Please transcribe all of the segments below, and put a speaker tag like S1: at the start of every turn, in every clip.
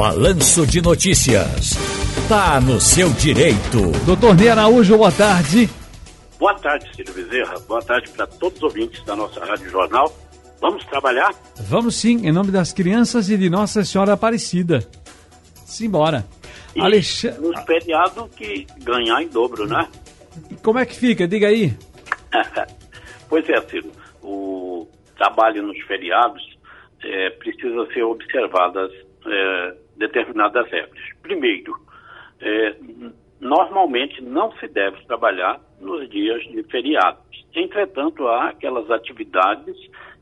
S1: Balanço de Notícias. Tá no seu direito.
S2: Doutor Ney Araújo, boa tarde.
S3: Boa tarde, Cílio Bezerra. Boa tarde para todos os ouvintes da nossa Rádio Jornal. Vamos trabalhar?
S2: Vamos sim, em nome das crianças e de Nossa Senhora Aparecida. Simbora.
S3: E Alexandre... nos feriados que ganhar em dobro, né?
S2: Como é que fica? Diga aí.
S3: pois é, Ciro. O trabalho nos feriados é, precisa ser observadas é, determinadas regras. Primeiro, é, normalmente não se deve trabalhar nos dias de feriados. Entretanto, há aquelas atividades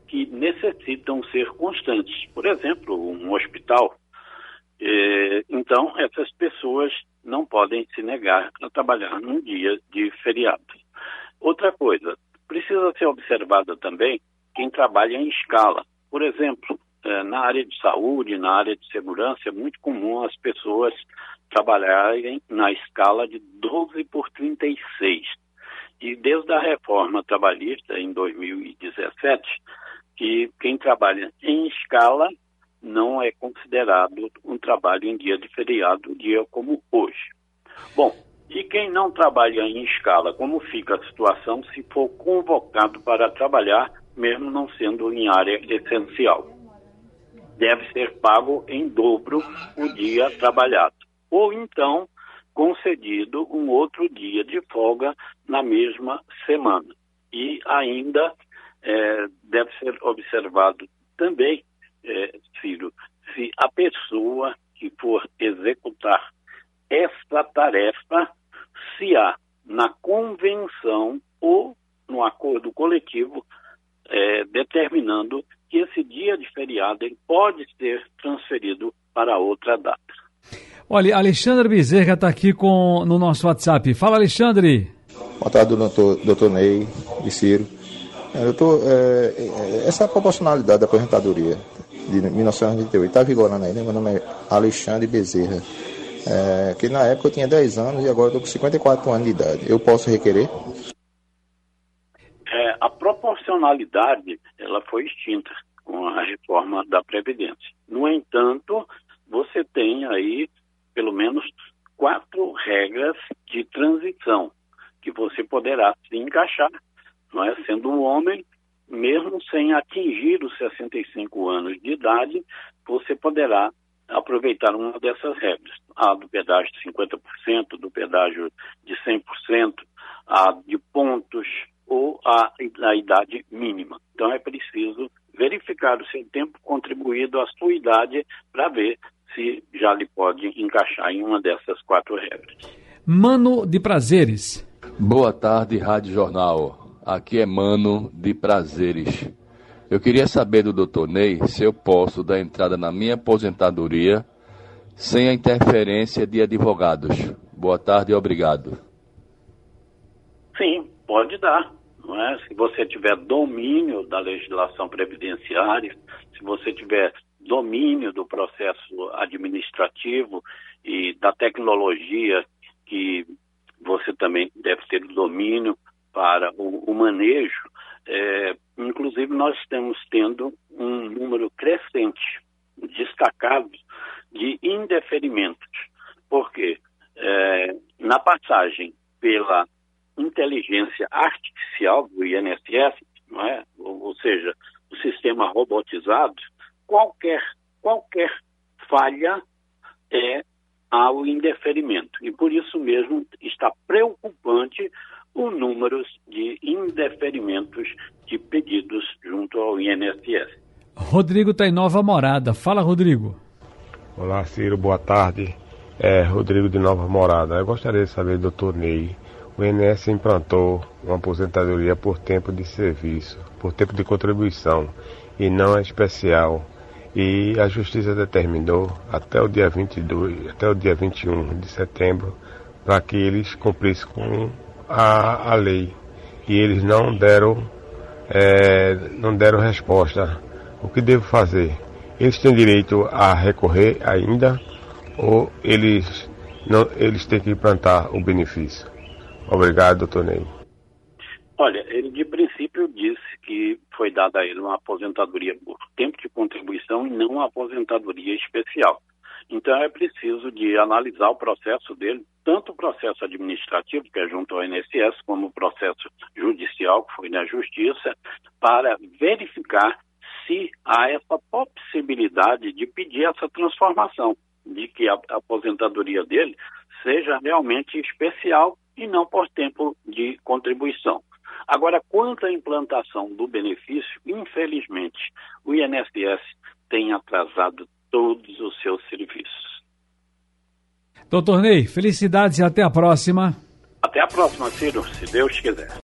S3: que necessitam ser constantes. Por exemplo, um hospital. É, então, essas pessoas não podem se negar a trabalhar num dia de feriado. Outra coisa, precisa ser observada também quem trabalha em escala. Por exemplo, é, na área de saúde, na área de segurança, é muito comum as pessoas trabalharem na escala de 12 por 36. E desde a reforma trabalhista em 2017, que quem trabalha em escala não é considerado um trabalho em dia de feriado, dia como hoje. Bom, e quem não trabalha em escala, como fica a situação se for convocado para trabalhar, mesmo não sendo em área essencial? Deve ser pago em dobro o dia trabalhado. Ou então, concedido um outro dia de folga na mesma semana. E ainda é, deve ser observado também, é, Ciro, se a pessoa que for executar esta tarefa, se há na convenção ou no acordo coletivo determinando que esse dia de feriado ele pode ser transferido para outra data.
S2: Olha, Alexandre Bezerra está aqui com, no nosso WhatsApp. Fala, Alexandre.
S4: Boa tarde, doutor, doutor Ney e Ciro. É, doutor, é, é essa proporcionalidade da aposentadoria de 1998 está vigorando ainda. Meu nome é Alexandre Bezerra. É, que na época eu tinha 10 anos e agora estou com 54 anos de idade. Eu posso requerer?
S3: Proporcionalidade ela foi extinta com a reforma da Previdência. No entanto, você tem aí pelo menos quatro regras de transição que você poderá se encaixar, não é? Sendo um homem, mesmo sem atingir os 65 anos de idade, você poderá aproveitar uma dessas regras. A do pedágio de 50%, do pedágio de 100%, a de pontos ou a, a idade mínima. Então é preciso verificar o seu tempo contribuído à sua idade para ver se já lhe pode encaixar em uma dessas quatro regras.
S2: Mano de Prazeres.
S5: Boa tarde, Rádio Jornal. Aqui é Mano de Prazeres. Eu queria saber do Dr. Ney se eu posso dar entrada na minha aposentadoria sem a interferência de advogados. Boa tarde e obrigado.
S3: Sim, pode dar. É? Se você tiver domínio da legislação previdenciária, se você tiver domínio do processo administrativo e da tecnologia que você também deve ter domínio para o, o manejo. É, inclusive, nós estamos tendo um número crescente, destacado, de indeferimentos. Porque é, na passagem pela inteligência artificial do INSS, não é? ou, ou seja, o sistema robotizado, qualquer, qualquer falha é ao indeferimento. E por isso mesmo está preocupante o número de indeferimentos de pedidos junto ao INSS.
S2: Rodrigo está em Nova Morada. Fala, Rodrigo.
S6: Olá, Ciro. Boa tarde. É Rodrigo de Nova Morada. Eu gostaria de saber, doutor Ney, o INSS implantou uma aposentadoria por tempo de serviço, por tempo de contribuição, e não é especial. E a Justiça determinou até o dia 22, até o dia 21 de setembro, para que eles cumprissem com a, a lei. E eles não deram, é, não deram resposta. O que devo fazer? Eles têm direito a recorrer ainda ou eles, não, eles têm que implantar o benefício? Obrigado, doutor Ney.
S3: Olha, ele de princípio disse que foi dada a ele uma aposentadoria por tempo de contribuição e não uma aposentadoria especial. Então é preciso de analisar o processo dele, tanto o processo administrativo, que é junto ao INSS, como o processo judicial, que foi na Justiça, para verificar se há essa possibilidade de pedir essa transformação, de que a aposentadoria dele seja realmente especial e não por tempo de contribuição. Agora, quanto à implantação do benefício, infelizmente, o INSS tem atrasado todos os seus serviços.
S2: Doutor Ney, felicidades e até a próxima.
S3: Até a próxima, Ciro, se Deus quiser.